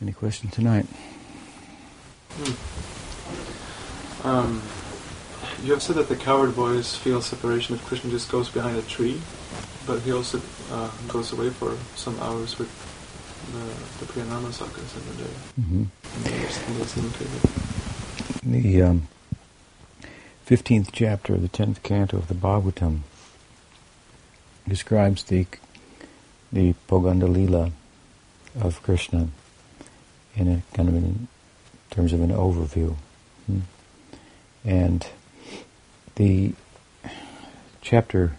Any questions tonight? Hmm. Um, you have said that the coward boys feel separation if Krishna just goes behind a tree, but he also uh, goes away for some hours with the, the Priyanarmasakas in the day. Mm-hmm. The um, 15th chapter of the 10th canto of the Bhagavatam describes the the Pauganda Lila of Krishna in a kind of in terms of an overview. Hmm. And the chapter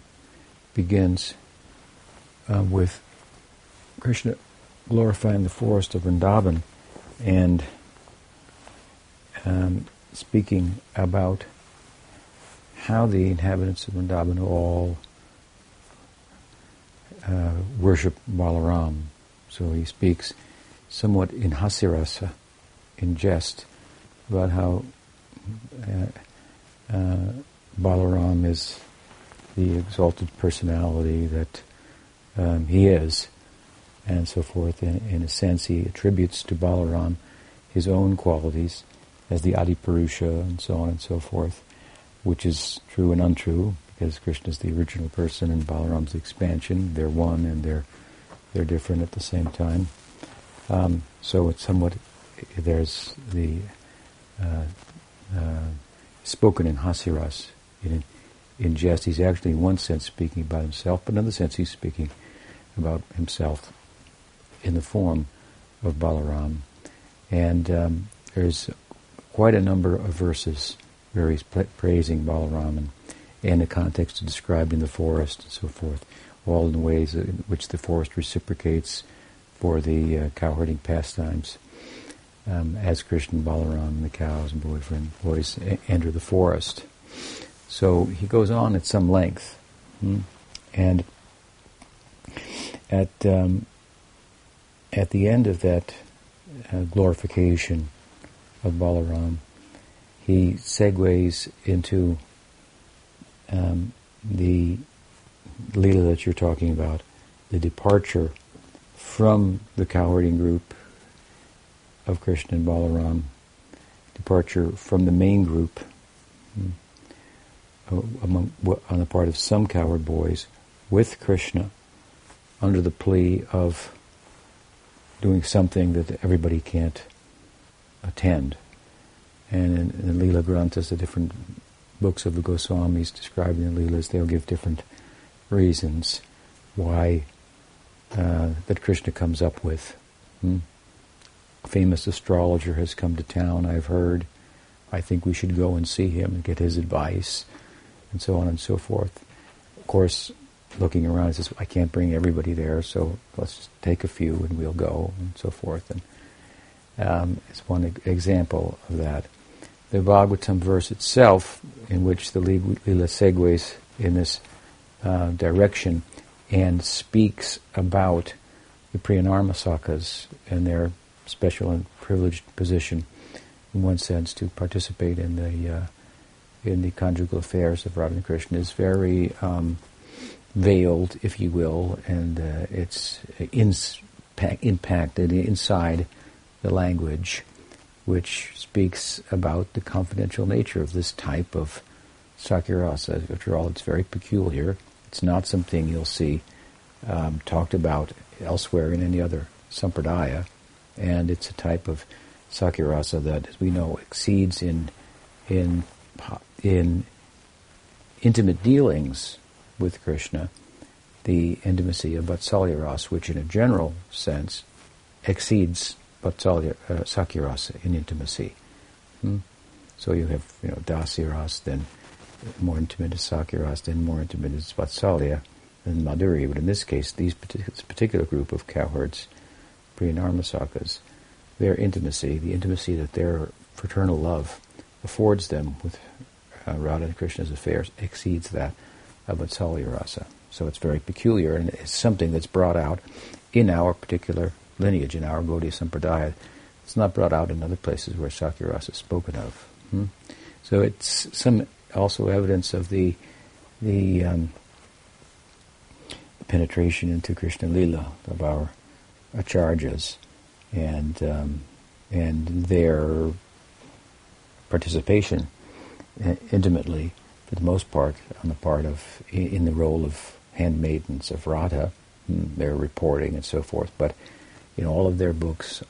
begins uh, with Krishna glorifying the forest of Vrindavan and um, speaking about how the inhabitants of Vrindavan all uh, worship Balaram. So he speaks somewhat in hasirasa, in jest, about how uh, uh, Balaram is the exalted personality that um, he is, and so forth. In, in, a sense, he attributes to Balaram his own qualities as the Adi Purusha and so on and so forth, which is true and untrue because Krishna is the original person and Balaram's expansion. They're one and they're they're different at the same time. Um, so it's somewhat there's the uh, uh, spoken in hasiras in in jest. He's actually in one sense speaking about himself, but in another sense he's speaking about himself in the form of Balaram. And um, there's quite a number of verses where he's praising Balaram and, the context of describing the forest and so forth, all in ways in which the forest reciprocates for the uh, cowherding pastimes. Um, as Krishna Balaram the cows and boyfriend boys enter the forest. So he goes on at some length. Hmm? And at um, at the end of that uh, glorification of Balaram, he segues into um, the Leela that you're talking about, the departure from the cowherding group of Krishna and Balaram, departure from the main group hmm, among, on the part of some cowherd boys with Krishna under the plea of doing something that everybody can't attend. And in, in the Leela Granthas, the different books of the Goswamis describing the Leelas, they'll give different reasons why uh, that Krishna comes up with. Hmm? A famous astrologer has come to town, I've heard. I think we should go and see him and get his advice, and so on and so forth. Of course, looking around, he says, I can't bring everybody there, so let's just take a few and we'll go, and so forth. And um, it's one example of that. The Bhagavatam verse itself, in which the Lila segues in this uh, direction and speaks about the Priyanarmasakas and their special and privileged position, in one sense, to participate in the uh, in the conjugal affairs of Radha and Krishna, is very um, veiled, if you will, and uh, it's impacted inside the language, which speaks about the confidential nature of this type of sakyarasa. After all, it's very peculiar. It's not something you'll see um, talked about elsewhere in any other sampradaya, and it's a type of sakyarasa that, as we know, exceeds in in in intimate dealings with Krishna, the intimacy of Vatsalya Rasa, which in a general sense exceeds Vatsalya, uh, in intimacy. Hmm? So you have, you know, Dasya Rasa, then more intimate is Sakyarasa, then more intimate is Vatsalya, and Madhurya. But in this case, these this particular group of cowherds, Priyanarmasakas, their intimacy, the intimacy that their fraternal love affords them with uh, Radha and Krishna's affairs, exceeds that of Vatsalya Rasa. So it's very peculiar, and it's something that's brought out in our particular lineage, in our Gaudiya Sampradaya. It's not brought out in other places where Sakyarasa is spoken of. Hmm? So it's some also evidence of the the um, penetration into Krishna Lila of our acharyas and um, and their participation uh, intimately, for the most part, on the part of in the role of handmaidens of Radha, hmm, their reporting and so forth. But in all of their books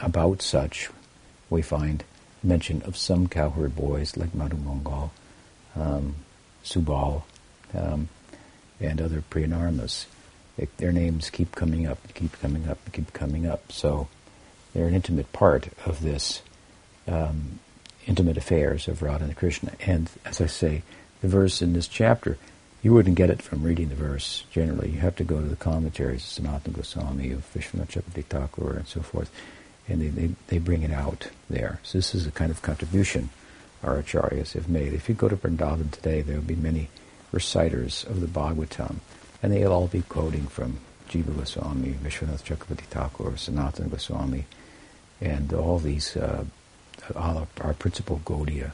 about such, we find mention of some cowherd boys like Madhu Mangal, um, Subal, um, and other Priyanarmas. their names keep coming up, keep coming up, keep coming up. So they're an intimate part of this um, intimate affairs of Radha and Krishna. And as I say, the verse in this chapter, you wouldn't get it from reading the verse generally. You have to go to the commentaries of Sanatana Goswami, of Vishwanath Thakur, and so forth, and they, they, they bring it out there. So this is a kind of contribution our acharyas have made. If you go to Vrindavan today, there will be many reciters of the Bhagavatam, and they'll all be quoting from Jiva Goswami, Vishwanath Chakravarti Thakur, Sanatana Goswami, and all these uh, our, our principal Gaudiya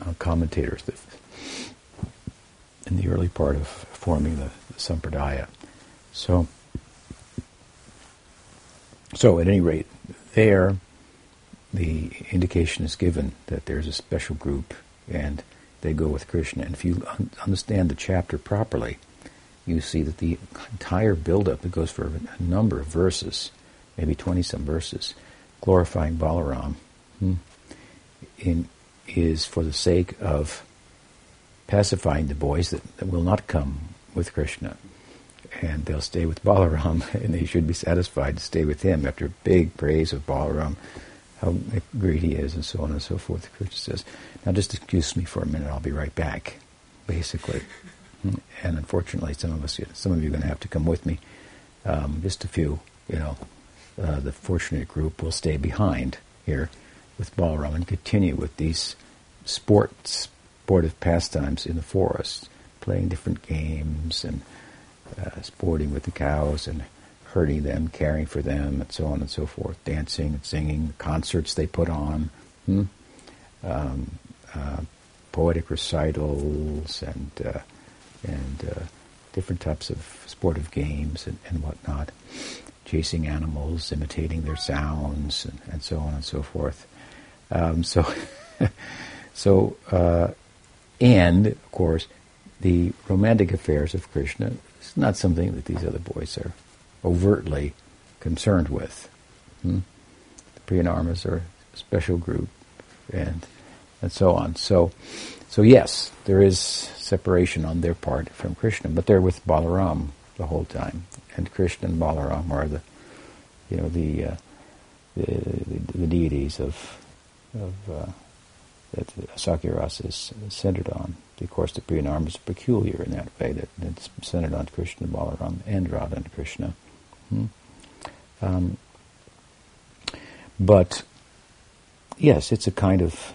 uh, commentators that in the early part of forming the, the Sampradaya. So, so at any rate, there the indication is given that there's a special group and they go with Krishna. And if you un- understand the chapter properly, you see that the entire build-up, it goes for a number of verses, maybe 20 some verses, glorifying Balaram, hmm, in, is for the sake of pacifying the boys that, that will not come with Krishna. And they'll stay with Balaram, and they should be satisfied to stay with him after big praise of Balaram, how great he is, and so on and so forth. Krishna says, Now just excuse me for a minute, I'll be right back, basically. And unfortunately, some of us, some of you are going to have to come with me. Um, just a few, you know, uh, the fortunate group will stay behind here with Balaram and continue with these sports, sportive pastimes in the forest, playing different games and uh, sporting with the cows and herding them, caring for them, and so on and so forth, dancing and singing, concerts they put on, hmm? um, uh, poetic recitals, and uh, and uh, different types of sportive games and, and whatnot, chasing animals, imitating their sounds, and, and so on and so forth. Um, so, so, uh, and of course, the romantic affairs of Krishna is not something that these other boys are overtly concerned with. Hmm? The Priyanarmas are a special group, and and so on. So, so yes, there is separation on their part from Krishna, but they're with Balaram the whole time, and Krishna and Balaram are the, you know, the uh, the, the, the, deities of of uh, that Sakya is centered on. Of course, the Priyanarma is peculiar in that way, that it's centered on Krishna, Balaram, and Radha and Krishna. Hmm? Um, but, yes, it's a kind of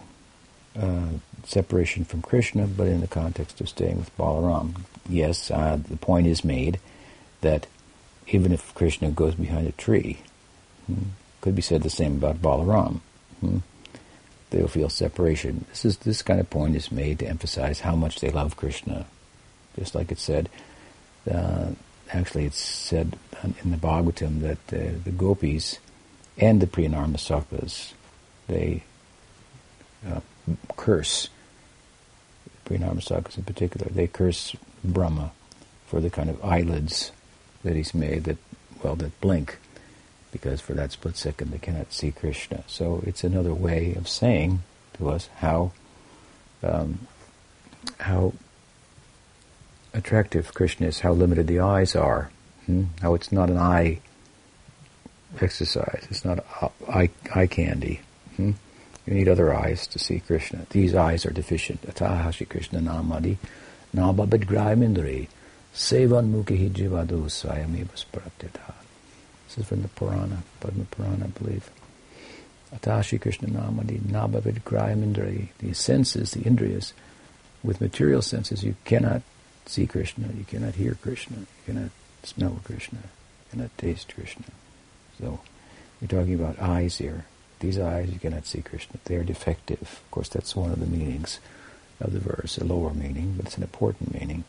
uh, separation from Krishna, but in the context of staying with Balaram. Yes, uh, the point is made that even if Krishna goes behind a tree, hmm, could be said the same about Balaram. Hmm? they'll feel separation. This is this kind of point is made to emphasize how much they love Krishna, just like it said. Uh, actually, it's said in the Bhagavatam that uh, the gopis and the Priyanarmasakas they uh, curse Priyanarmasakas in particular. They curse Brahma for the kind of eyelids that he's made that well that blink because for that split second they cannot see Krishna. So it's another way of saying to us how um, how attractive Krishna is, how limited the eyes are, hmm? how it's not an eye exercise, it's not eye, eye candy. Hmm? You need other eyes to see Krishna. These eyes are deficient. Atahashi Krishna namadi nababid graimindri sevan mukhi jivadu swayameva spratyata is from the Purana, Padma Purana, I believe. Atashi Krishna Namadi Nabavid grahimindri. The senses, the Indriyas, with material senses, you cannot see Krishna, you cannot hear Krishna, you cannot smell Krishna, you cannot taste Krishna. So, we're talking about eyes here. These eyes, you cannot see Krishna. They are defective. Of course, that's one of the meanings of the verse, a lower meaning, but it's an important meaning.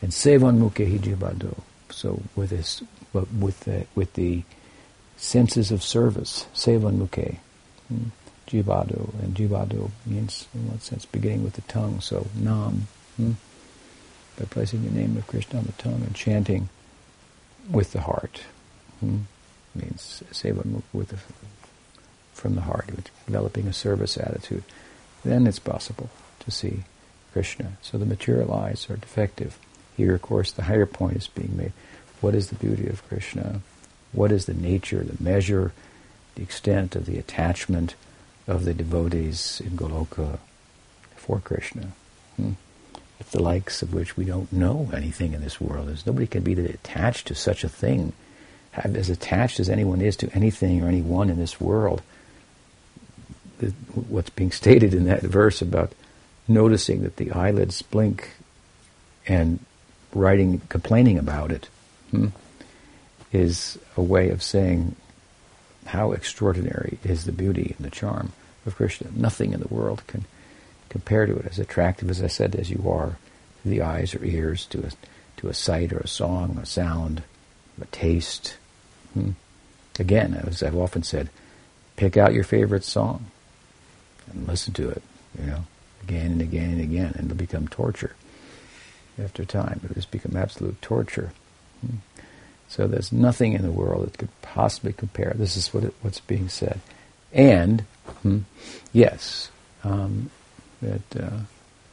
And Sevan Mukhe Hijibado. So with this, but with the, with the senses of service, sevanmukhe. Hmm? Jivado, and Jivado means, in one sense, beginning with the tongue, so Nam. Hmm? By placing the name of Krishna on the tongue and chanting with the heart. Hmm? Means Seva with the, from the heart, developing a service attitude. Then it's possible to see Krishna. So the material eyes are defective. Here, of course, the higher point is being made. What is the beauty of Krishna? What is the nature, the measure, the extent of the attachment of the devotees in Goloka for Krishna. Hmm? The likes of which we don't know anything in this world. There's nobody can be attached to such a thing, have, as attached as anyone is to anything or anyone in this world. The, what's being stated in that verse about noticing that the eyelids blink and writing, complaining about it, hmm, is a way of saying how extraordinary is the beauty and the charm of Krishna. Nothing in the world can compare to it. As attractive as I said as you are the eyes or ears, to a to a sight or a song, a sound, a taste. Hmm. Again, as I've often said, pick out your favorite song and listen to it. You know, again and again and again, and it'll become torture. After time, it'll just become absolute torture. Hmm. So there's nothing in the world that could possibly compare. This is what it, what's being said. And, hmm, yes, um, that uh,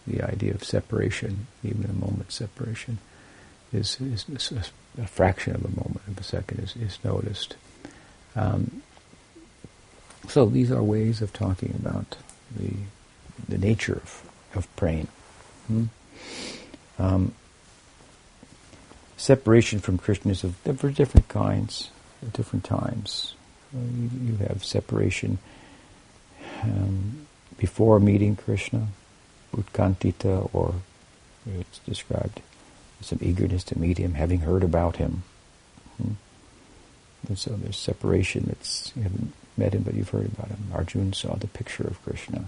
the idea of separation, even a moment separation, is, is, a, a, fraction of a moment of a second is, is noticed. Um, so these are ways of talking about the the nature of, of praying. Hmm? Um, separation from Krishna is of different kinds at different times. Uh, you, you, have separation um, before meeting Krishna, utkantita, or it's described some eagerness to meet him, having heard about him. Hmm. And so there's separation that's, you haven't met him, but you've heard about him. Arjuna saw the picture of Krishna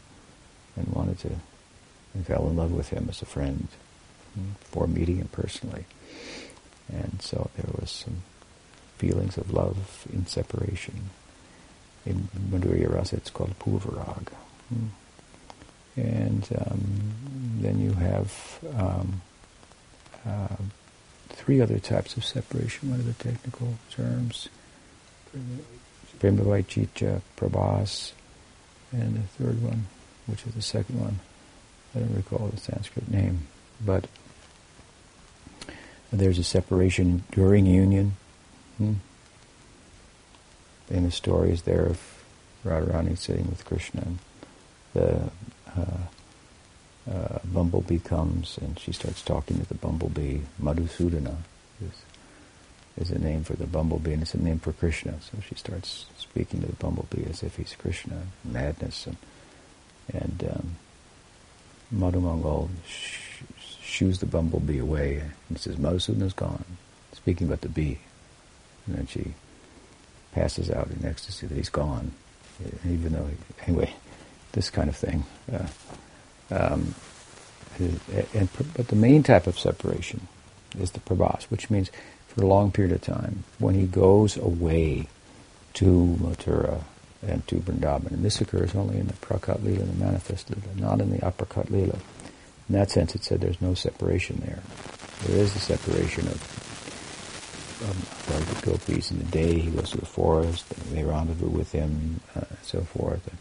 and wanted to, and fell in love with him as a friend hmm, before meeting him personally. And so there was some feelings of love in separation. In Madhurya Rasa, it's called Purvarag. Hmm. And um, then you have um, uh, three other types of separation. What are the technical terms? Premavaichicha, Prabhas, and the third one, which is the second one. I don't recall the Sanskrit name, but there's a separation during union. Hmm? Famous stories there of Radharani sitting with Krishna. And the uh, uh, bumblebee comes and she starts talking to the bumblebee. Madhusudana is, is a name for the bumblebee and it's a name for Krishna. So she starts speaking to the bumblebee as if he's Krishna, madness. And, and um, Madhumangal shoos the bumblebee away and says, Madhusudana's gone, speaking about the bee. And then she passes out in ecstasy that he's gone, even though, anyway, this kind of thing. Uh, um, and, but the main type of separation is the prabhas, which means for a long period of time, when he goes away to Mathura and to Vrindavan. And this occurs only in the Prakat Lila, the manifest Lila, not in the Aprakat Lila. In that sense, it said there's no separation there. There is the separation of um, gopis in the day. He goes to the forest, they rendezvous with him, uh, and so forth. And,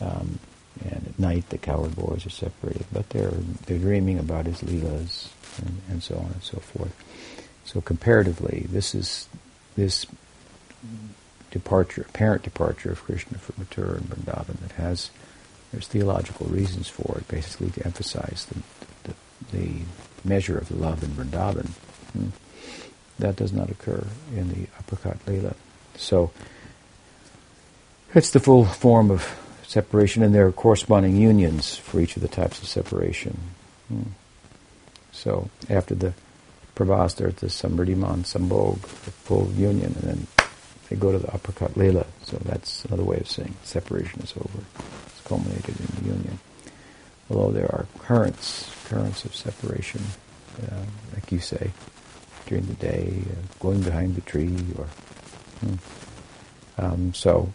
um, and at night, the cowherd boys are separated, but they're they're dreaming about his leelas and, and so on and so forth. So comparatively, this is this departure, apparent departure of Krishna from Mathura and Vrindavan that has there's theological reasons for it, basically to emphasize the, the, the measure of love in Vrindavan. Hmm. That does not occur in the Aprakat Leela. So it's the full form of separation, and there are corresponding unions for each of the types of separation. Hmm. So after the Prabhas, there's the Samriddhiman Sambhog, the full union, and then they go to the Aprakat Leela. So that's another way of saying separation is over It's culminated in the union. Although there are currents, currents of separation, uh, like you say, during the day, uh, going behind the tree, or hmm, Um, so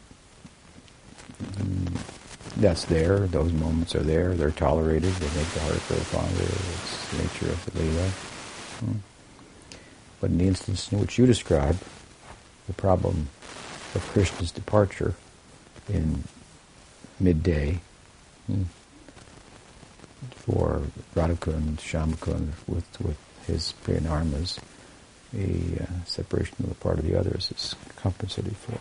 that's there. Those moments are there. They're tolerated. They make the heart grow fonder. It's the nature of the Leela. Hmm. But in the instance in which you describe, the problem of Krishna's departure in midday hmm, for Radhakund, Shyamakund with, with his Priyanarmas, the uh, separation of the part of the others is compensated for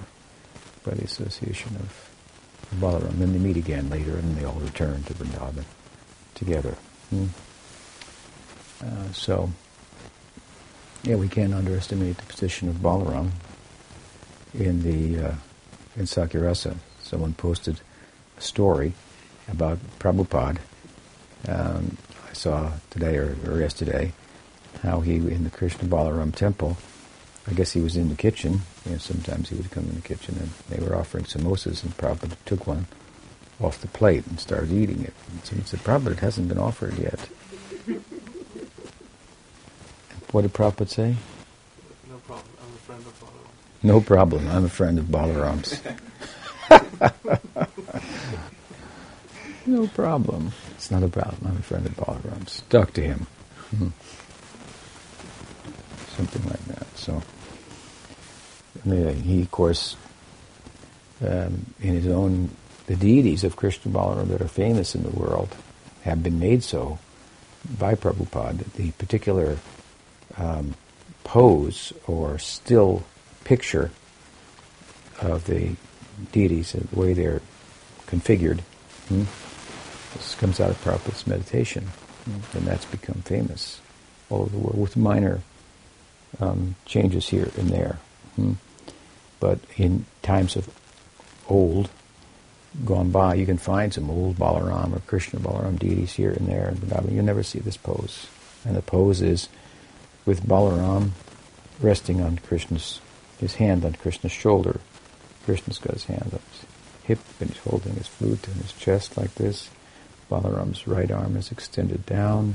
by the association of Balaram. Then they meet again later and they all return to Vrindavan together. Hmm. Uh, so, yeah, we can't underestimate the position of Balaram in the uh, in Sakyarasa. Someone posted a story about Prabhupada. Um, I saw today or, or, yesterday how he in the Krishna Balaram temple. I guess he was in the kitchen. You know, sometimes he would come in the kitchen and they were offering samosas, and Prabhupada took one off the plate and started eating it. And he said, Prabhupada, it hasn't been offered yet. What did Prabhupada say? No problem. I'm a friend of Balaram. No problem. I'm a friend of Balaram's. no problem. It's not a problem. I'm a friend of Balaram's. Stuck to him. Mm-hmm. Something like that. So, he, of course, um, in his own, the deities of Krishna Balaram that are famous in the world have been made so by Prabhupada. The particular um, pose or still picture of the deities, and the way they're configured. Hmm? This comes out of Prabhupada's meditation, hmm? and that's become famous all over the world with minor um, changes here and there. Hmm? But in times of old, gone by, you can find some old Balaram or Krishna Balaram deities here and there, and you never see this pose. And the pose is with Balaram resting on Krishna's, his hand on Krishna's shoulder. Krishna's got his hand on his hip and he's holding his flute in his chest like this. Balaram's right arm is extended down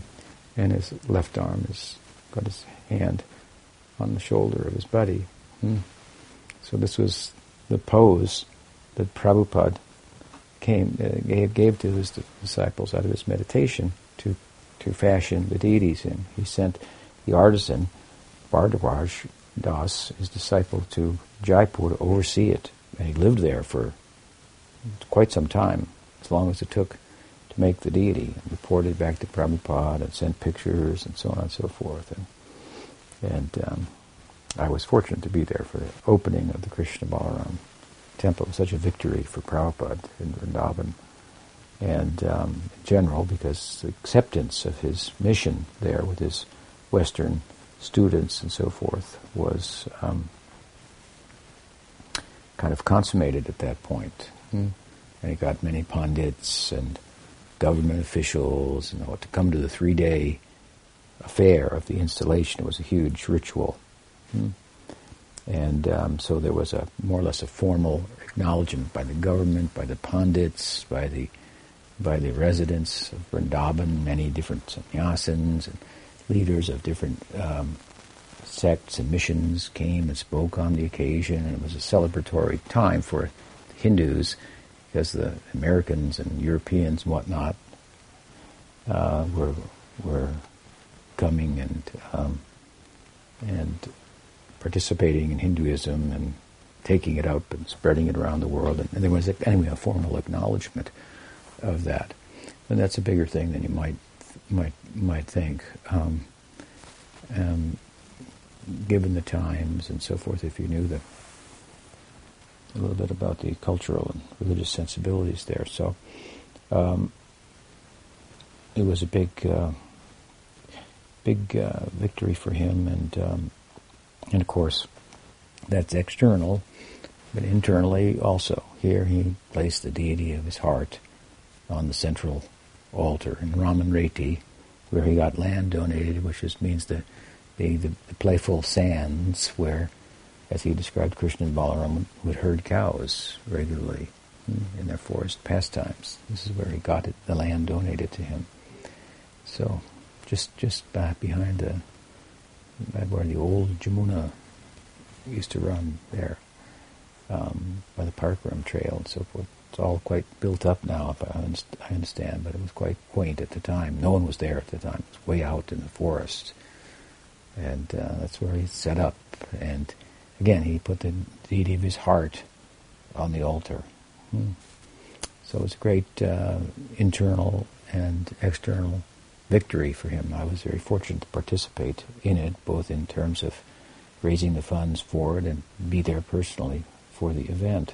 and his left arm has got his hand on the shoulder of his buddy. Hmm. So this was the pose that Prabhupada came, uh, gave, gave to his disciples out of his meditation to, to fashion the deities in. He sent the artisan, Bhardwaj Das, his disciple, to Jaipur to oversee it. And he lived there for quite some time, as long as it took to make the deity, and reported back to Prabhupada and sent pictures and so on and so forth. And, and um, I was fortunate to be there for the opening of the Krishna Balaram temple. It was such a victory for Prabhupada in Vrindavan and um, in general because the acceptance of his mission there with his Western students and so forth was um, kind of consummated at that point. Mm. And he got many pundits and government officials you know, to come to the three-day affair of the installation. It was a huge ritual. Mm. And um, so there was a more or less a formal acknowledgement by the government, by the pundits, by the by the residents of Vrindavan, many different sannyasins and leaders of different um, sects and missions came and spoke on the occasion, and it was a celebratory time for Hindus because the Americans and Europeans and whatnot uh, were were coming and um, and participating in Hinduism and taking it up and spreading it around the world. And, there was anyway a formal acknowledgement of that, and that's a bigger thing than you might might might think. Um, um, given the times and so forth, if you knew the a little bit about the cultural and religious sensibilities there, so um, it was a big, uh, big uh, victory for him, and um, and of course that's external, but internally also. Here he placed the deity of his heart on the central altar in Raman Reti, where he got land donated, which just means the, the, the, the playful sands where, as he described, Krishna and Balaram would, would herd cows regularly in their forest pastimes. This is where he got it, the land donated to him. So, just just back behind the where the old Jamuna used to run there. um, by the Parkram Trail and so forth. It's all quite built up now, I understand, but it was quite quaint at the time. No one was there at the time. It was way out in the forest. And uh, that's where he set up. And again, he put the deity of his heart on the altar. Hmm. So it was a great uh, internal and external victory for him. I was very fortunate to participate in it, both in terms of raising the funds for it and be there personally for the event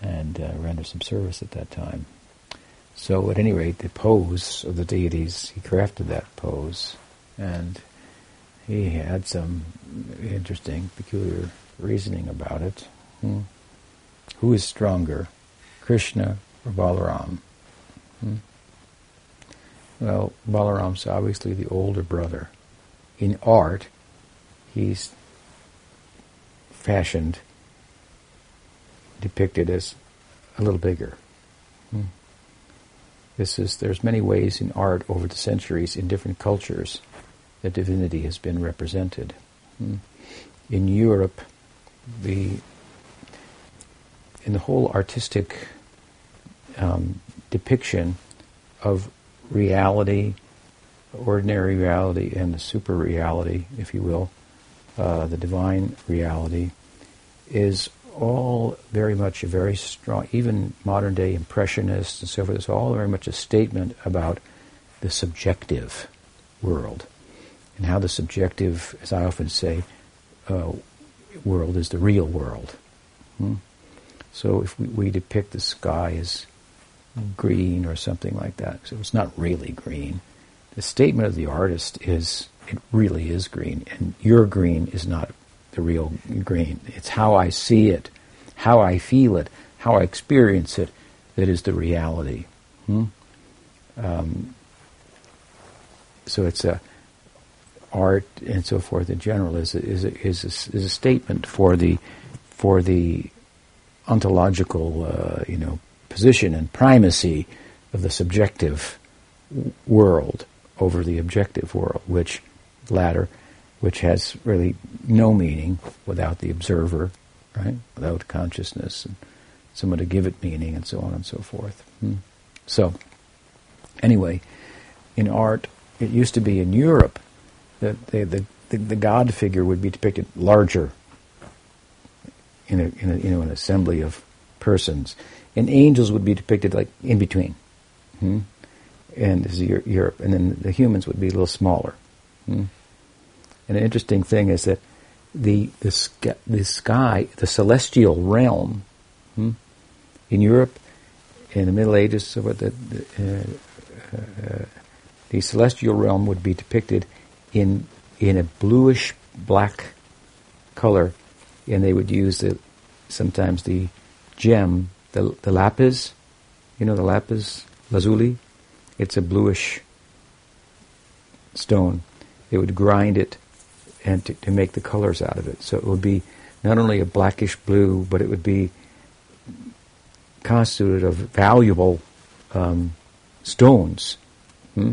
and uh, render some service at that time. So at any rate, the pose of the deities, he crafted that pose, and he had some interesting, peculiar reasoning about it. Hmm. Who is stronger, Krishna or Balaram? Hmm. Well, Balaram's obviously the older brother. In art, he's fashioned, depicted as a little bigger. Hmm. This is there's many ways in art over the centuries in different cultures that divinity has been represented. Hmm. In Europe, the in the whole artistic um, depiction of reality, ordinary reality, and the super reality, if you will, uh, the divine reality, is all very much a very strong, even modern day impressionists and so forth, it's all very much a statement about the subjective world and how the subjective, as I often say, uh, world is the real world. Hmm? So if we, we depict the sky as green or something like that. So it's not really green. The statement of the artist is it really is green, and your green is not the real green. It's how I see it, how I feel it, how I experience it that is the reality. Hmm? Um, so it's a art and so forth in general is a, is a, is a, is a statement for the for the ontological uh, you know position and primacy of the subjective world over the objective world, which latter, which has really no meaning without the observer, right? Without consciousness and someone to give it meaning and so on and so forth. Hmm. So, anyway, in art, it used to be in Europe that the, the, the, the God figure would be depicted larger in a, in a, you know, an assembly of persons and angels would be depicted like in between. Hmm? And this is Europe, and then the humans would be a little smaller. Hmm? And an interesting thing is that the the sky, the, sky, the celestial realm, hmm? in Europe, in the Middle Ages, so the the, uh, uh, the celestial realm would be depicted in in a bluish black color, and they would use the sometimes the gem the, the lapis, you know the lapis lazuli? It's a bluish stone. They would grind it and to, to make the colors out of it. So it would be not only a blackish blue, but it would be constituted of valuable um, stones. Hmm?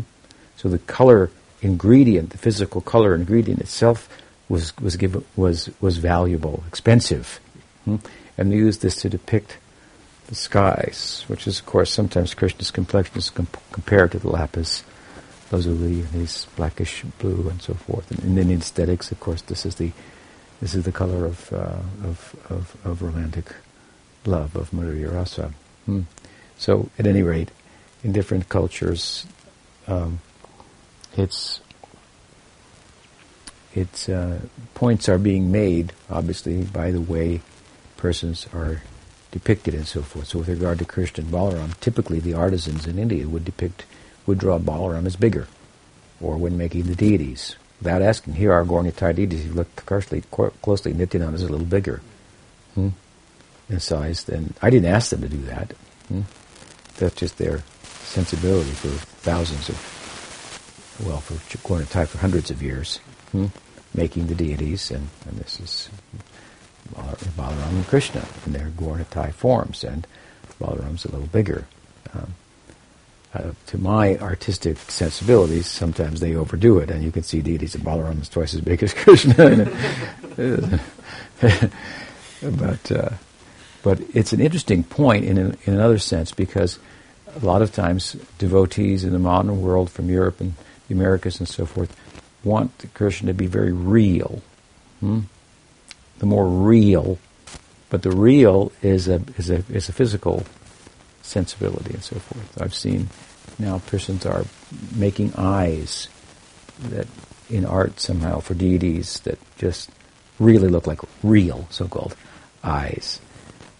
So the color ingredient, the physical color ingredient itself, was was given was was valuable, expensive, hmm? and they used this to depict the skies, which is, of course, sometimes Krishna's complexion is comp- compared to the lapis lazuli, and these blackish blue and so forth. And, and in aesthetics, of course, this is the this is the color of uh, of, of, of romantic love of Madhurya Rasa. Hmm. So, at any rate, in different cultures, um, it's it's uh, points are being made, obviously, by the way persons are depicted and so forth. So with regard to Krishna and Balaram, typically the artisans in India would depict, would draw Balaram as bigger, or when making the deities. Without asking, here are Gaura-Nitai deities. If you look closely, closely Nityananda is a little bigger hmm, in size than, I didn't ask them to do that. Hmm. That's just their sensibility for thousands of, well, for Gaura-Nitai for hundreds of years, hmm, making the deities, and, and this is Balaram and Krishna in their Gaura-Nitai forms, and Balaram's a little bigger. Um, uh, to my artistic sensibilities, sometimes they overdo it, and you can see deities of Balaram is twice as big as Krishna. but uh, But it's an interesting point in, in another sense because a lot of times devotees in the modern world from Europe and the Americas and so forth want the Krishna to be very real. Hmm? The more real, but the real is a, is a, is a physical sensibility and so forth. I've seen now persons are making eyes that in art somehow for deities that just really look like real so-called eyes.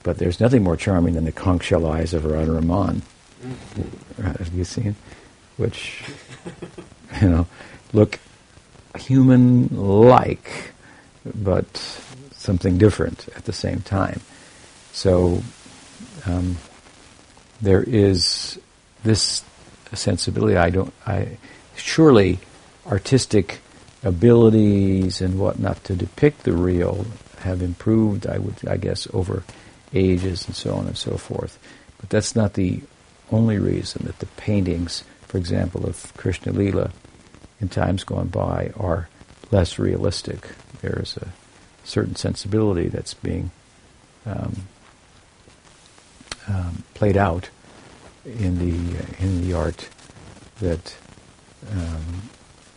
But there's nothing more charming than the conch shell eyes of Radha Raman. Mm. Have you seen? Which, you know, look human-like, but something different at the same time. So um, there is this sensibility. I don't. I surely artistic abilities and whatnot to depict the real have improved. I would, I guess, over ages and so on and so forth. But that's not the only reason that the paintings, for example, of Krishna Lila in times gone by are less realistic. There is a certain sensibility that's being um, um, played out in the uh, in the art that um,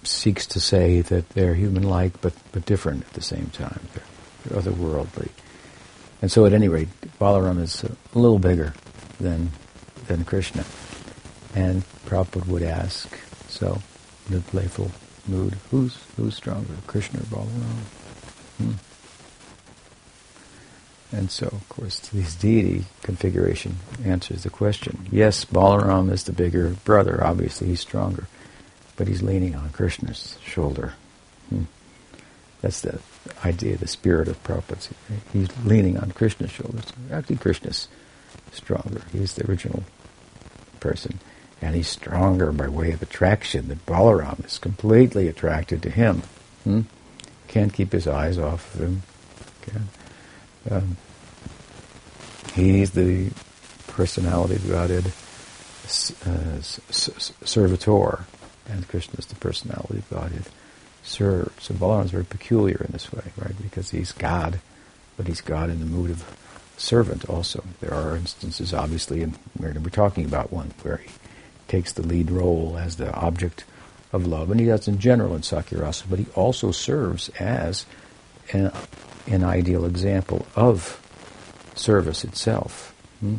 seeks to say that they're human-like but but different at the same time. They're, they're otherworldly. And so, at any rate, Balaram is a little bigger than than Krishna. And Prabhupada would ask, so in a playful mood, who's who's stronger, Krishna or Balaram? Hmm. And so, of course, this deity configuration answers the question. Yes, Balaram is the bigger brother. Obviously, he's stronger, but he's leaning on Krishna's shoulder. Hmm. That's the idea, the spirit of Prabhupada. He's leaning on Krishna's shoulders. Actually, Krishna's stronger. He's the original person. And he's stronger by way of attraction. That Balaram is completely attracted to him. Hmm? Can't keep his eyes off of him. Um, he's the personality of Godhead, uh, servitor, and Krishna is the personality of Godhead served. So Balaram is very peculiar in this way, right? Because he's God, but he's God in the mood of servant also. There are instances, obviously, and we're, we're talking about one where he takes the lead role as the object of love, and he does in general in Sakya Rasa, but he also serves as an, an ideal example of service itself, hmm?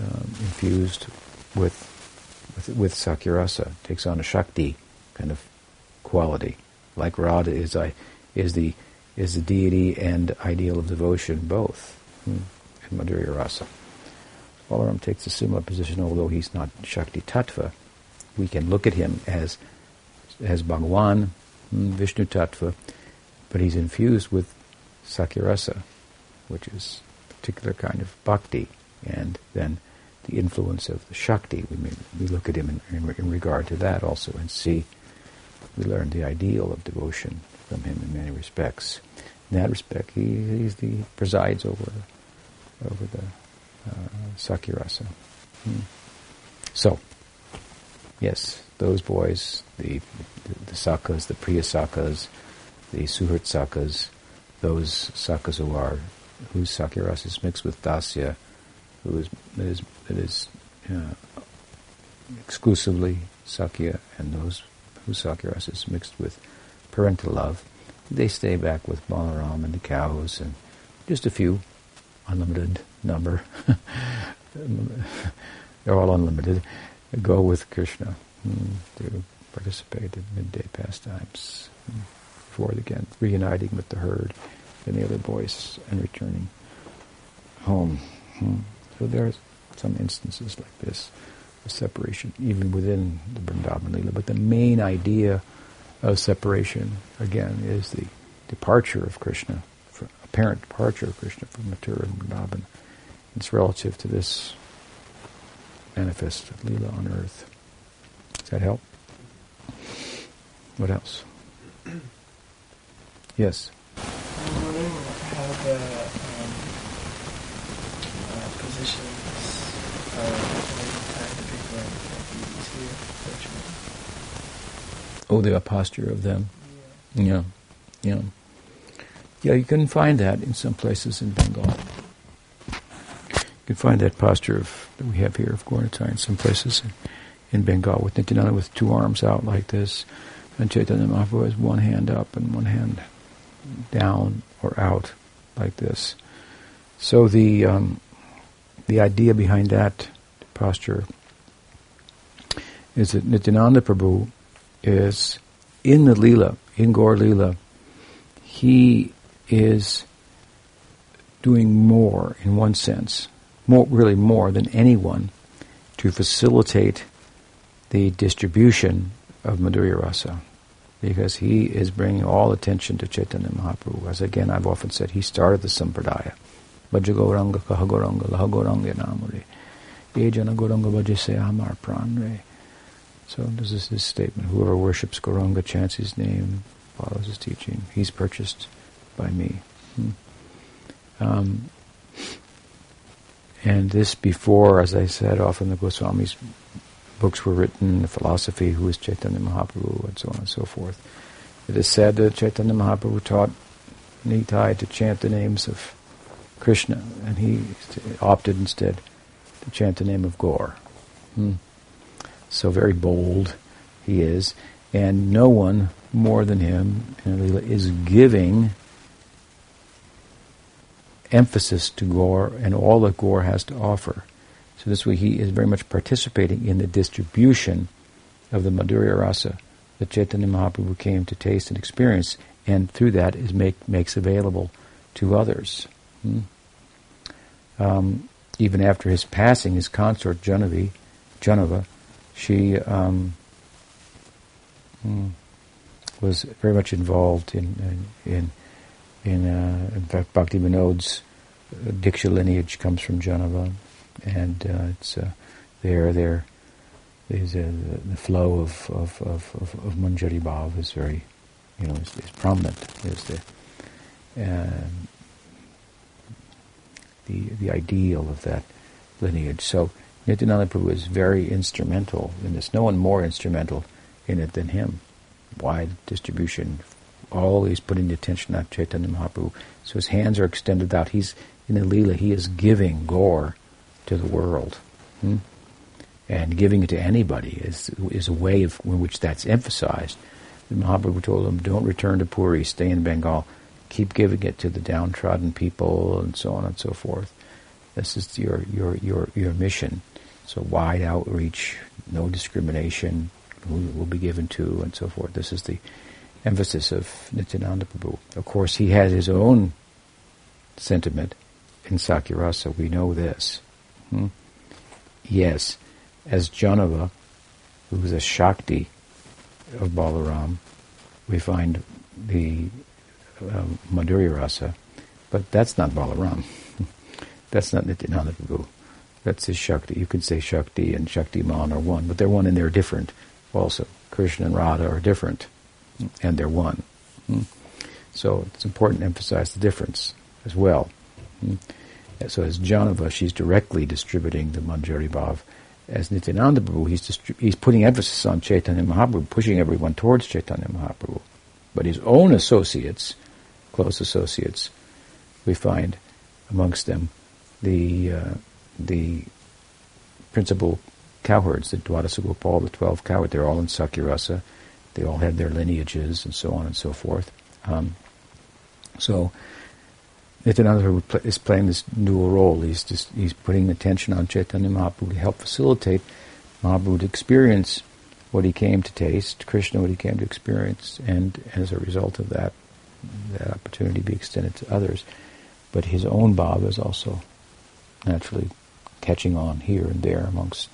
um, infused with, with with Sakyarasa, takes on a Shakti kind of quality. Like Radha is, I, is, the, is the deity and ideal of devotion both hmm, in Madhurya Rasa. Balaram takes a similar position, although he's not Shakti Tattva. We can look at him as, as Bhagwan, hmm, Vishnu Tattva, but he's infused with Sakyarasa, which is a particular kind of bhakti, and then the influence of the Shakti. We, may, we look at him in, in, in regard to that also and see we learn the ideal of devotion from him in many respects. In that respect, he he's the presides over over the uh, Sakyarasa. Hmm. So, yes, those boys, the, the, the Sakas, the Priya Sakas, the Suhrit Sakas, those Sakas who are whose Sakyarasa is mixed with Dasya, who is that is that is uh, exclusively Sakya, and those whose Sakyarasa is mixed with parental love. They stay back with Balaram and the cows and just a few, unlimited number. They're all unlimited. Go with Krishna mm, to participate in midday pastimes mm, before again reuniting with the herd and the other boys and returning home. Mm. So there are some instances like this separation, even within the Vrindavan Lila. But the main idea of separation, again, is the departure of Krishna, apparent departure of Krishna from Mathura and Vrindavan. It's relative to this manifest Lila on earth. Does that help? What else? Yes. I'm wondering how the um, uh, positions uh, Oh, the posture of them. Yeah. yeah. Yeah. you can find that in some places in Bengal. You can find that posture of, that we have here of Gaura-Nitai in some places in, in Bengal with Nityananda with two arms out like this, and Chaitanya Mahaprabhu has one hand up and one hand down or out like this. So the um, the idea behind that posture is that Nityananda Prabhu is in the Leela, in Gaur Leela, he is doing more in one sense, more really more than anyone to facilitate the distribution of Madhurya Rasa because he is bringing all attention to Chaitanya Mahaprabhu. As again, I've often said, he started the Sampradaya. Bhajagoranga kahagoranga lahagoranga namure. Ejana goranga bhajase amar pranre. So this is his statement. Whoever worships Gauranga, chants his name, follows his teaching, he's purchased by me. Hmm. Um, and this before, as I said, often the Goswamis books were written, the philosophy, who is Chaitanya Mahaprabhu, and so on and so forth. It is said that Chaitanya Mahaprabhu taught Nitai to chant the names of Krishna, and he opted instead to chant the name of Gaur. Hmm. So very bold he is, and no one more than him is giving emphasis to Gaur and all that Gaur has to offer. So this way he is very much participating in the distribution of the Madhurya Rasa that Chaitanya Mahaprabhu came to taste and experience, and through that is make, makes available to others. Hmm. Um, even after his passing, his consort Jahnavi, Jahnava, she um, hmm, was very much involved in in in, uh, in fact Bhakti Vinod's uh, Diksha lineage comes from Jahnava and uh, it's uh, there. There, there's a, the flow of of of, of, of Manjari Bhav is very, you know, is, is prominent. There's the the the ideal of that lineage. So Nityananda Prabhu is very instrumental in this. No one more instrumental in it than him. Wide distribution, always putting the attention on Chaitanya Mahaprabhu. So his hands are extended out. He's in the Leela. He is giving Gaur to the world. Hmm? And giving it to anybody is, is a way of, in which that's emphasized. The Mahaprabhu told them, don't return to Puri, stay in Bengal, keep giving it to the downtrodden people, and so on and so forth. This is your, your, your, your mission. So wide outreach, no discrimination, who will be given to, and so forth. This is the emphasis of Nityananda Prabhu. Of course, he had his own sentiment in Sakhyarasa. We know this. Hmm? Yes, as Jahnava, who is a Shakti of Balaram, we find the uh, Madhurya Rasa, but that's not Balaram. that's not Nityananda Prabhu. That's his Shakti. You could say Shakti and Shaktiman are one, but they're one and they're different also. Krishna and Radha are different, and they're one. Hmm? So it's important to emphasize the difference as well. So as Jahnava, she's directly distributing the Manjari Bhav. As Nityananda Prabhu, he's, distri- he's putting emphasis on Chaitanya Mahaprabhu, pushing everyone towards Chaitanya Mahaprabhu. But his own associates, close associates, we find amongst them the uh, the principal cowherds, the Dwadasa Gopal, the twelve cowherds. They're all in Sakyarasa. They all have their lineages and so on and so forth. Um, so Nityananda is playing this dual role. He's just he's putting attention on Chaitanya Mahaprabhu to help facilitate Mahaprabhu to experience what he came to taste, Krishna what he came to experience, and as a result of that, that opportunity be extended to others. But his own bhava is also naturally catching on here and there amongst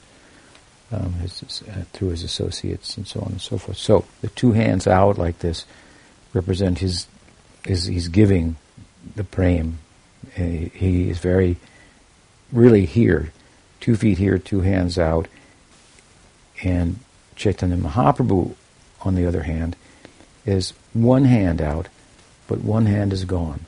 um, his, uh, through his associates and so on and so forth. So the two hands out like this represent his, his he's giving the prem. He is very, really here, two feet here, two hands out. And Chaitanya Mahaprabhu, on the other hand, is one hand out, but one hand is gone.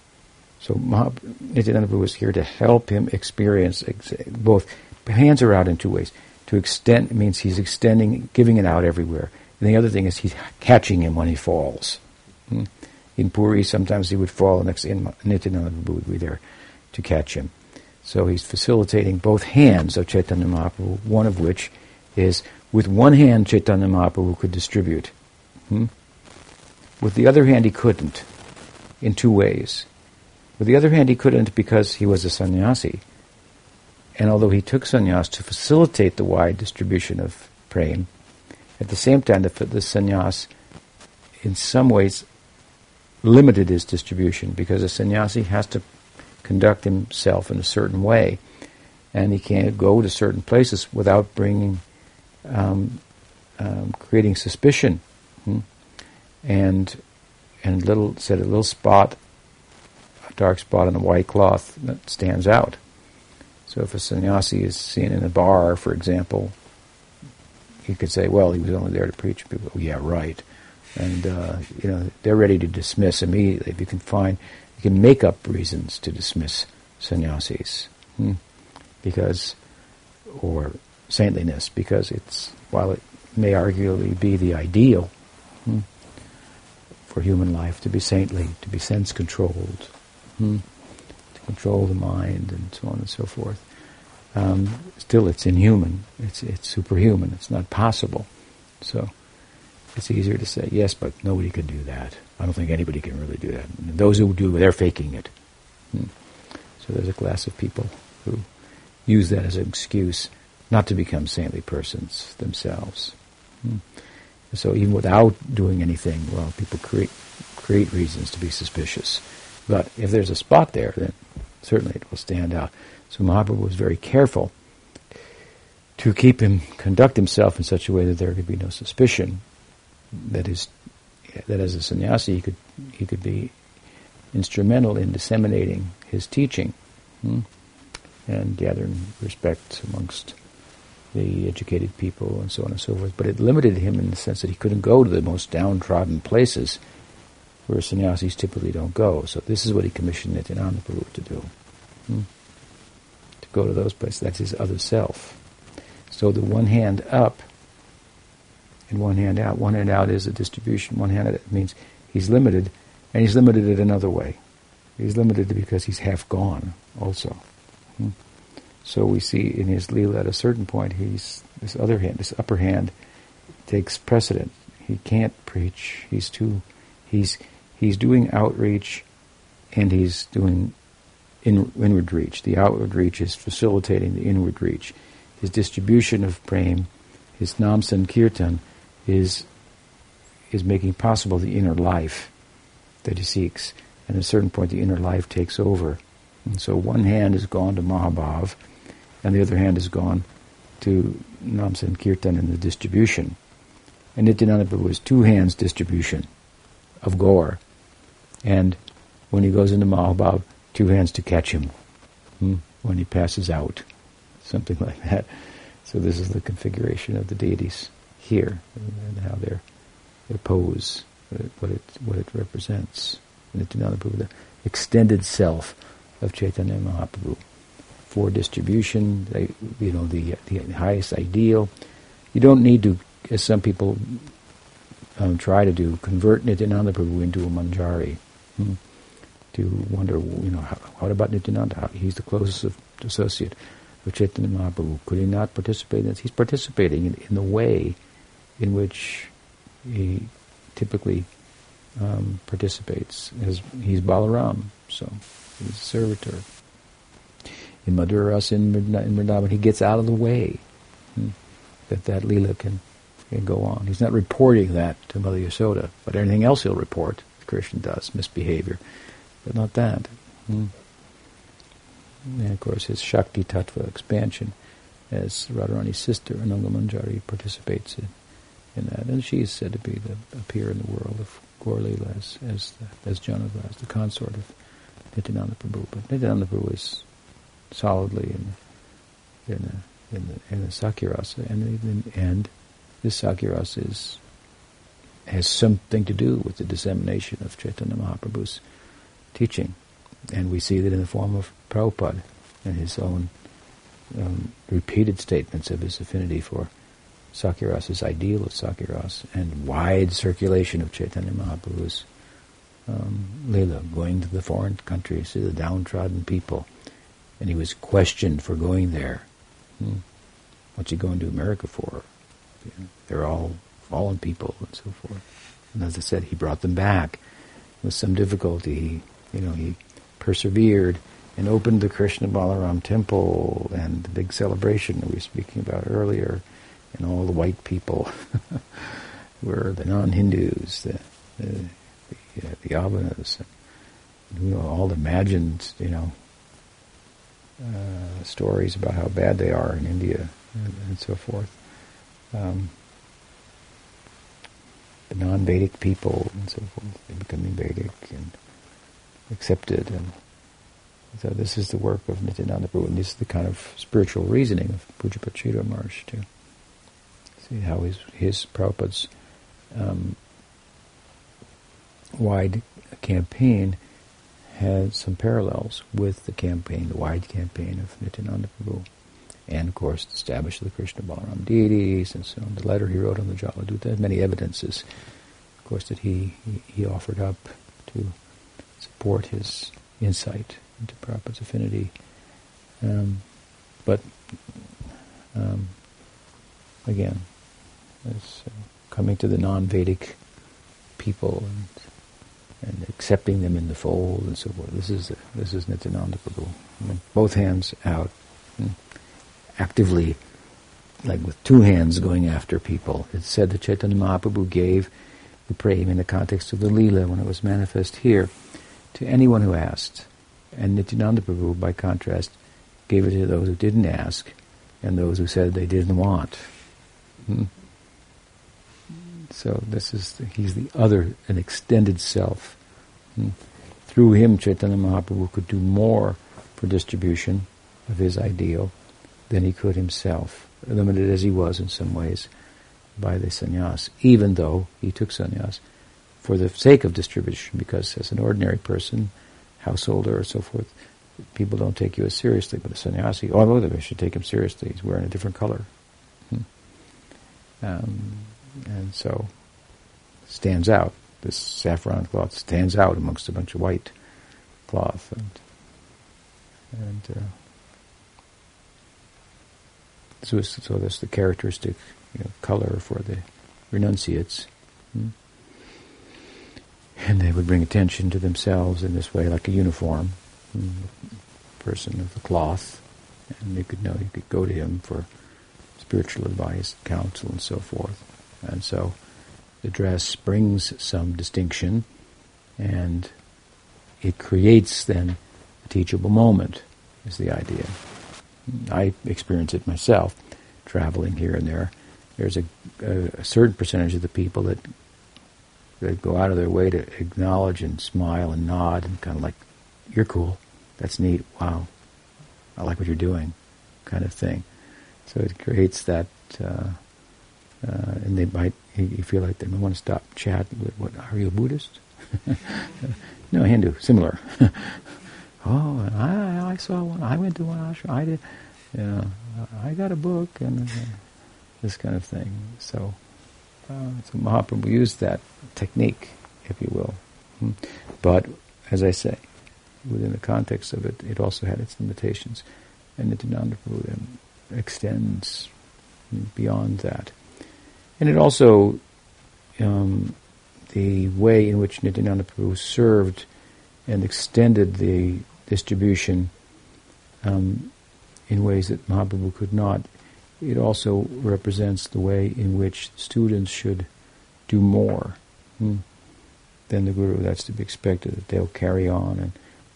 So Nityananda Prabhu is here to help him experience ex- both. Hands are out in two ways. To extend means he's extending, giving it out everywhere. And the other thing is he's catching him when he falls. Hmm? In Puri, sometimes he would fall next in Nityananda would be there to catch him. So he's facilitating both hands of Chaitanya Mahaprabhu, one of which is with one hand Chaitanya Mahaprabhu could distribute. Hmm? With the other hand he couldn't, in two ways. With the other hand he couldn't because he was a sannyasi. And although he took sannyas to facilitate the wide distribution of prema, at the same time the, the sannyas in some ways limited his distribution because a sannyasi has to conduct himself in a certain way and he can't go to certain places without bringing um, um, creating suspicion. Hmm? and and little said a little spot a dark spot on a white cloth that stands out. So if a sannyasi is seen in a bar for example he could say well he was only there to preach. People oh, yeah right and uh, you know they're ready to dismiss immediately. If you can find, you can make up reasons to dismiss sannyasis, hmm? because or saintliness, because it's while it may arguably be the ideal hmm, for human life to be saintly, to be sense controlled, hmm, to control the mind, and so on and so forth. Um, still, it's inhuman. It's it's superhuman. It's not possible. So it's easier to say yes, but nobody can do that. I don't think anybody can really do that. And those who do, they're faking it. Hmm. So there's a class of people who use that as an excuse not to become saintly persons themselves. Hmm. So even without doing anything, well, people create create reasons to be suspicious. But if there's a spot there, then certainly it will stand out. So Mahaprabhu was very careful to keep him conduct himself in such a way that there could be no suspicion that is that as a sannyasi he could he could be instrumental in disseminating his teaching hmm, and gathering respect amongst the educated people and so on and so forth. But it limited him in the sense that he couldn't go to the most downtrodden places where sannyasis typically don't go. So this is what he commissioned Nityananda Prabhu to do. Hmm, to go to those places. That's his other self. So the one hand up and one hand out. One hand out is a distribution. One hand out means he's limited, and he's limited in another way. He's limited because he's half gone also. Hmm? So we see in his lila at a certain point, he's this other hand, this upper hand, takes precedent. He can't preach. He's too. He's he's doing outreach, and he's doing in, inward reach. The outward reach is facilitating the inward reach. His distribution of prema, his nam sankirtan, is is making possible the inner life that he seeks. And at a certain point, the inner life takes over. And so one hand has gone to Mahabhav, and the other hand has gone to Nam Sankirtan in the distribution. And Nityananda is two hands distribution of Gaur. And when he goes into Mahabhav, two hands to catch him hmm, when he passes out. Something like that. So this is the configuration of the deities here and how their their pose, what it what it represents. Nityananda the extended self of Chaitanya Mahaprabhu for distribution, they, you know, the the highest ideal. You don't need to, as some people um, try to do, convert Nityananda Prabhu into a manjari. Hmm, to wonder, you know, how, what about Nityananda? He's the closest associate of Chaitanya Mahaprabhu. Could he not participate in this? He's participating in, in the way in which he typically um, participates. As he's Balaram, so he's a servitor. In Madhuras, in, in Vrindavan, he gets out of the way hmm, that that lila can, can go on. He's not reporting that to Mother Yasoda, but anything else he'll report, Krishna does, misbehavior, but not that. Hmm. And of course, his Shakti Tattva expansion, as Radharani's sister, Ananga Manjari, participates in in that. And she is said to be the peer in the world of Gaur Leela as as, the, as Jahnava, as the consort of Nityananda Prabhu. But Nityananda Prabhu is solidly in in the, in the, in the Sakhya-rasa, and and this Sakhya-rasa is has something to do with the dissemination of Chaitanya Mahaprabhu's teaching, and we see that in the form of Prabhupada and his own um, repeated statements of his affinity for Sakhya-rasa's ideal of Sakhya-rasa and wide circulation of Chaitanya Mahaprabhu's um, Leela, going to the foreign countries, to the downtrodden people, and he was questioned for going there. Hmm. What's he going to America for? They're all fallen people and so forth. And as I said, he brought them back with some difficulty. He, you know, he persevered and opened the Krishna Balaram temple and the big celebration we were speaking about earlier, and all the white people were the non-Hindus, the the, the, uh, the Yavanas, you know, all the imagined, you know, uh, stories about how bad they are in India and, and so forth. Um, the non-Vedic people and so forth, they becoming Vedic and accepted. And so this is the work of Nityananda Prabhu, and this is the kind of spiritual reasoning of Pujapad Sridhar Maharaj too. See how his, his Prabhupada's um, wide campaign had some parallels with the campaign, the wide campaign of Nityananda Prabhu. And of course, the establish the Krishna Balaram deities and so on. The letter he wrote on the Jaladuta has many evidences, of course, that he, he, he offered up to support his insight into Prabhupada's affinity. Um, but um, again, as uh, coming to the non-Vedic people and and accepting them in the fold and so forth. This is this is Nityananda Prabhu. both hands out, actively, like with two hands going after people. It's said that Chaitanya Mahaprabhu gave the prema in the context of the lila when it was manifest here to anyone who asked. And Nityananda Prabhu, by contrast, gave it to those who didn't ask and those who said they didn't want. Hmm. So this is the, he's the other, an extended self. And through him, Chaitanya Mahaprabhu could do more for distribution of his ideal than he could himself, limited as he was in some ways by the sannyas, even though he took sannyas for the sake of distribution, because as an ordinary person, householder or so forth, people don't take you as seriously. But a sannyasi, oh, look, they should take him seriously. He's wearing a different color. Hmm. Um, and so stands out. This saffron cloth stands out amongst a bunch of white cloth, and and uh, so, so that's the characteristic you know, color for the renunciates. Hmm? And they would bring attention to themselves in this way, like a uniform. Hmm? Person of the cloth, and you could know you could go to him for spiritual advice, counsel, and so forth. And so the dress brings some distinction and it creates then a teachable moment is the idea. I experience it myself, traveling here and there. There's a, a, certain percentage of the people that that go out of their way to acknowledge and smile and nod and kind of like, you're cool, that's neat, wow, I like what you're doing, kind of thing. So it creates that uh, uh, and they might you feel like they might want to stop chat. With what are you a Buddhist? no, Hindu, similar. oh, I, I saw one. I went to one ashram. I did. You know, I got a book and uh, this kind of thing. So, uh, so Mahaprabhu used that technique, if you will. Hmm. But as I say, within the context of it, it also had its limitations, and Nityananda Prabhu extends beyond that. And it also, um, the way in which Nityananda Prabhu served and extended the distribution um, in ways that Mahaprabhu could not, it also represents the way in which students should do more hmm, than the Guru. That's to be expected, that they'll carry on and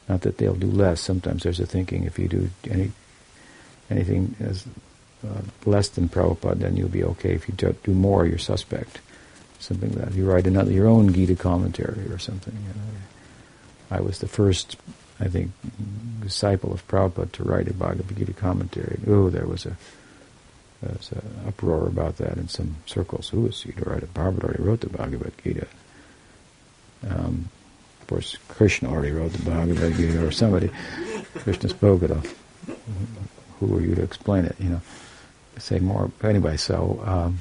not that they'll do less. Sometimes there's a thinking if you do any anything as less than Prabhupada, then you'll be okay. If you do, more, you're suspect. Something like that. You write another your own Gita commentary or something. You know. I was the first, I think, disciple of Prabhupada to write a Bhagavad Gita commentary. Oh, there was a an uproar about that in some circles. Who is he to write it? Prabhupada already wrote the Bhagavad Gita. Um, of course, Krishna already wrote the Bhagavad Gita, or somebody. Krishna spoke it. Of. Who are you to explain it? You know say more. Anyway, so, um,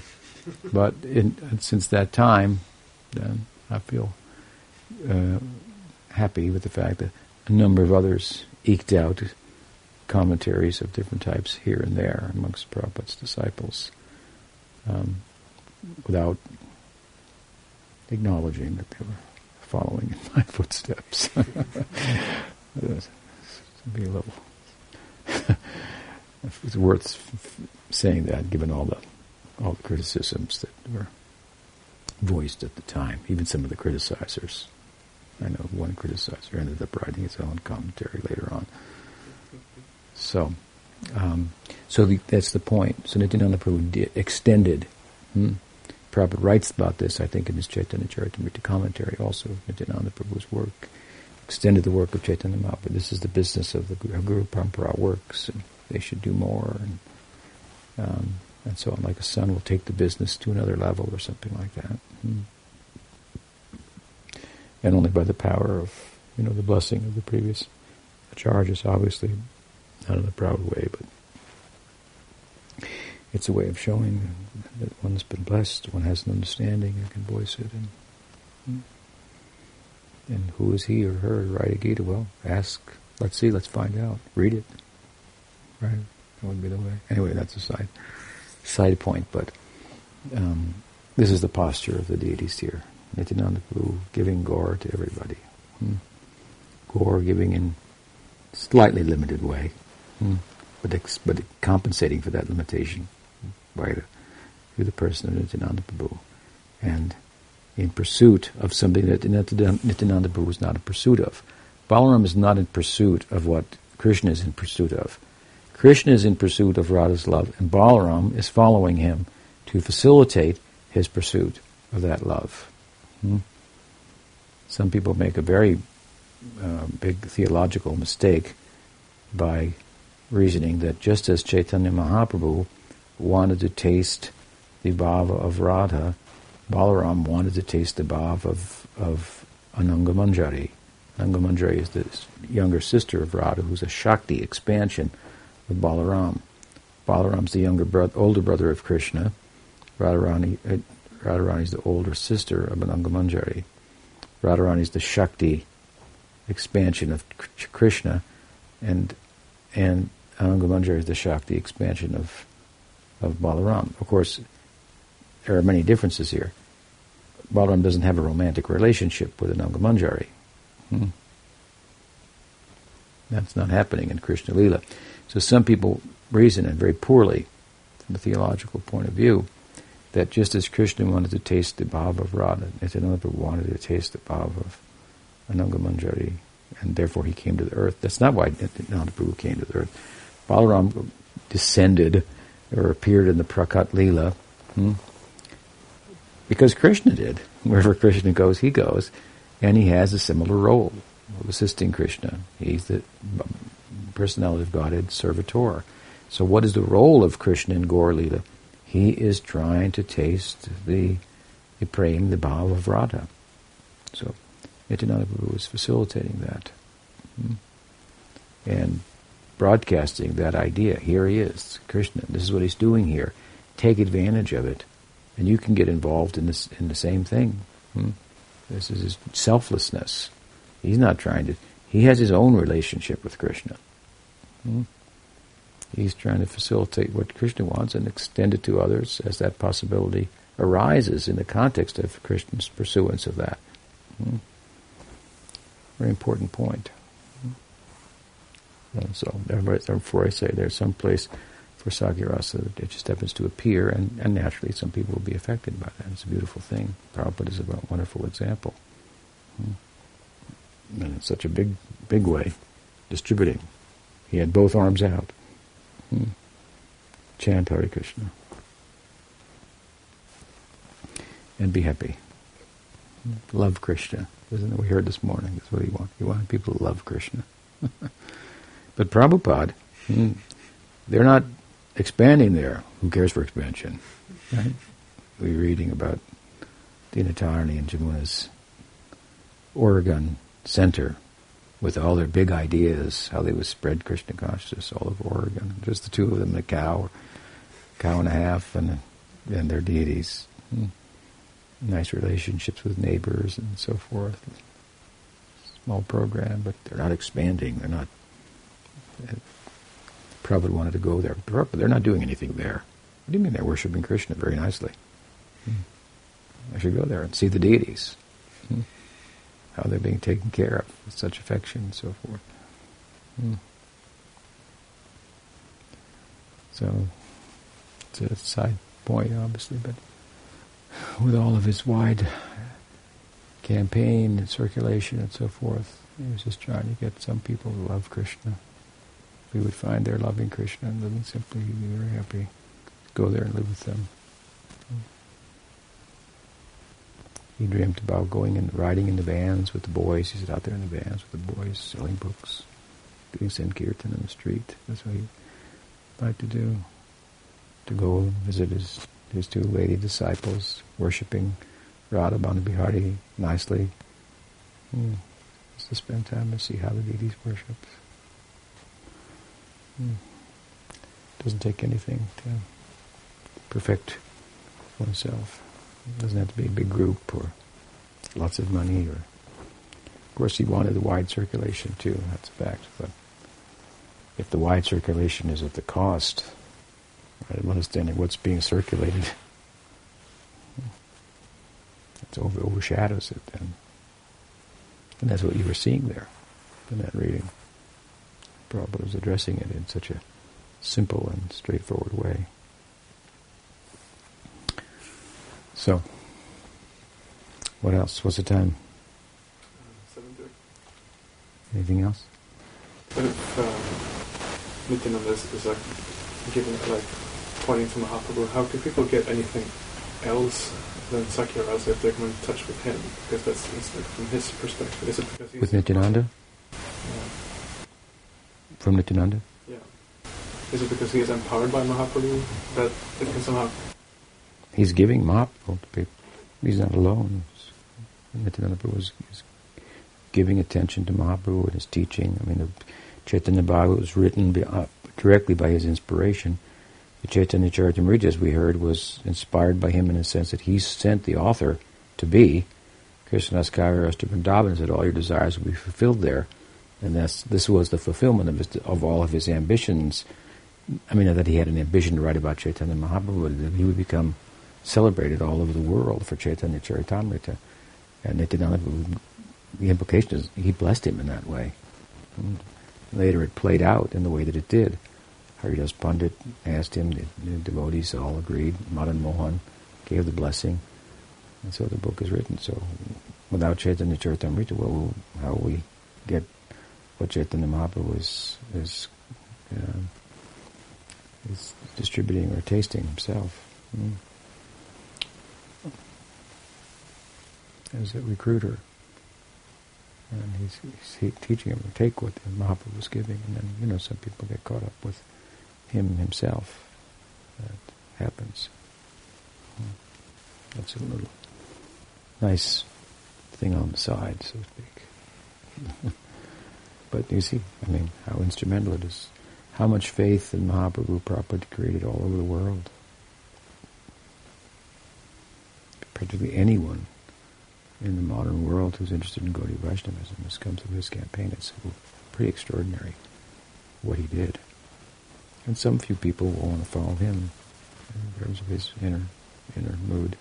but in, since that time, then I feel uh, happy with the fact that a number of others eked out commentaries of different types here and there amongst Prabhupada's disciples um, without acknowledging that they were following in my footsteps. be a little. it's worth saying that, given all the all the criticisms that were voiced at the time, even some of the criticizers. I know one criticizer ended up writing his own commentary later on. So, um, so the, that's the point. So Nityananda Prabhu extended. Hmm, Prabhupada writes about this, I think, in his Chaitanya Charitamrita commentary also, Nityananda Prabhu's work. Extended the work of Chaitanya Mahaprabhu. This is the business of the Guru Parampara works, and they should do more, and um, and so on. Like a son will take the business to another level or something like that. Hmm. And only by the power of, you know, the blessing of the previous acharyas, obviously, not in a proud way, but it's a way of showing that one's been blessed, one has an understanding, and can voice it. And, hmm. and who is he or her a Gita? Well, ask, let's see, let's find out. Read it. Right? Would be the way. Anyway, that's a side side point, but um, this is the posture of the deities here. Nityananda Prabhu giving Gaur to everybody. Hmm. Gaur giving in slightly limited way, hmm. but ex- but compensating for that limitation by the, through the person of Nityananda Prabhu, and in pursuit of something that Nityananda Prabhu is not in pursuit of. Balaram is not in pursuit of what Krishna is in pursuit of. Krishna is in pursuit of Radha's love, and Balaram is following him to facilitate his pursuit of that love. Hmm? Some people make a very uh, big theological mistake by reasoning that just as Chaitanya Mahaprabhu wanted to taste the bhava of Radha, Balaram wanted to taste the bhava of, of Ananga Manjari. Ananga Manjari is the younger sister of Radha, who's a Shakti expansion of Balaram. Balaram's the younger brother, older brother of Krishna. Radharani, uh, Radharani is the older sister of Ananga Manjari. Radharani is the Shakti expansion of Krishna, and and Ananga Manjari is the Shakti expansion of of Balaram. Of course, there are many differences here. Balaram doesn't have a romantic relationship with Ananga Manjari. Hmm. That's not happening in Krishna Lila. So some people reason, and very poorly from a theological point of view, that just as Krishna wanted to taste the bhava of Radha, Nityananda wanted to taste the bhava of Ananga Manjari, and therefore he came to the earth. That's not why Nityananda Prabhu came to the earth. Balaram descended or appeared in the Prakat Leela hmm, because Krishna did. Wherever Krishna goes, he goes, and he has a similar role of assisting Krishna. He's the personality of Godhead, servitor. So what is the role of Krishna in Gaur Lila? He is trying to taste the, the prema, the bhava of Radha. So Nityananda Prabhu is facilitating that. Hmm? And broadcasting that idea. Here he is, Krishna. This is what he's doing here. Take advantage of it. And you can get involved in this in the same thing. Hmm? This is his selflessness. He's not trying to he has his own relationship with Krishna. Hmm? He's trying to facilitate what Krishna wants and extend it to others as that possibility arises in the context of Krishna's pursuance of that. Hmm? Very important point. And hmm? so, therefore, I say there's some place for Sakhya-rasa that it just happens to appear, and, and naturally some people will be affected by that. It's a beautiful thing. Prabhupada is a wonderful example. Hmm? And in such a big, big way, distributing he had both arms out. Hmm. Chant Hare Krishna. And be happy. Love Krishna. Isn't it? We heard this morning. That's what he wanted. He wanted people to love Krishna. but Prabhupada, hmm, they're not expanding there. Who cares for expansion? Right? We're reading about Dinatarini and Jamuna's Oregon Center with all their big ideas, how they would spread Krishna consciousness all over Oregon. Just the two of them, a cow, cow and a half, and and their deities. Hmm. Nice relationships with neighbors and so forth. Small program, but they're not expanding. They're not Prabhupada wanted to go there. But they're not doing anything there. What do you mean they're worshiping Krishna very nicely? Hmm. I should go there and see the deities. How they're being taken care of with such affection and so forth. Hmm. So, it's a side point, obviously, but with all of his wide campaign and circulation and so forth, he was just trying to get some people to love Krishna. If we would find they're loving Krishna and living simply, he'd be very happy. Go there and live with them. He dreamt about going and riding in the vans with the boys. He out there in the vans with the boys, selling books, doing Sankirtan in the street. That's what he liked to do. To go and visit his his two lady disciples, worshipping Radha Bihari nicely. Hmm to spend time and see how the deities worship. Hmm. Doesn't take anything to perfect oneself. It doesn't have to be a big group or lots of money or of course he wanted the wide circulation too, that's a fact. But if the wide circulation is at the cost of understanding what's being circulated, it overshadows it then. And that's what you were seeing there in that reading. Prabhupada was addressing it in such a simple and straightforward way. So, what else? What's the time? Seven thirty. Anything else? But if um, Nityananda is, is like giving, like pointing to Mahaprabhu, how can people get anything else than Sakhya Rasa if they're coming in touch with him, because that's like from his perspective. Is it because he's with Nityananda? Yeah. From Nityananda? Yeah. Is it because he is empowered by Mahaprabhu that it can somehow? He's giving Mahaprabhu to people. He's not alone. Nityananda was giving attention to Mahaprabhu and his teaching. I mean, the Chaitanya Bhagavat was written by, uh, directly by his inspiration. The Chaitanya Charitamrita, as we heard, was inspired by him in the sense that he sent the author to be. Krishnadas Kaviraj to Vrindavan said all your desires will be fulfilled there. And that's, this was the fulfillment of, his, of all of his ambitions. I mean, that he had an ambition to write about Chaitanya Mahaprabhu, that he would become celebrated all over the world for Chaitanya Charitamrita. And Nityananda, the implication is he blessed him in that way. And later it played out in the way that it did. Haridas Pandit asked him, the, the devotees all agreed, Madan Mohan gave the blessing, and so the book is written. So without Chaitanya Charitamrita, well, how will we get what Chaitanya Mahaprabhu is, is, uh, is distributing or tasting himself? Mm. As a recruiter. And he's, he's teaching him to take what Mahaprabhu was giving, and then, you know, some people get caught up with him himself. That happens. That's a little nice thing on the side, so to speak. but you see, I mean, how instrumental it is. How much faith in Mahaprabhu Prabhupada created all over the world. Practically anyone in the modern world who's interested in Gaudiya Vaishnavism has come through his campaign. It's pretty extraordinary what he did. And some few people will want to follow him in terms of his inner inner mood.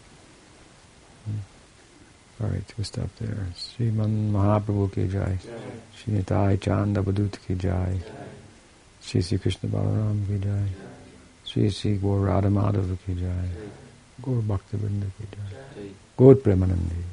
Hmm. All right, we'll stop there. Sriman Mahaprabhu ki jai. Shri Nitai Chand Abadut ki jai. Shri Sri Krishna Balaram ki jai. Shri Sri Gaur Radha Madhava ki jai. Gaur Bhakta Vrinda ki jai. Gaur Premanandi.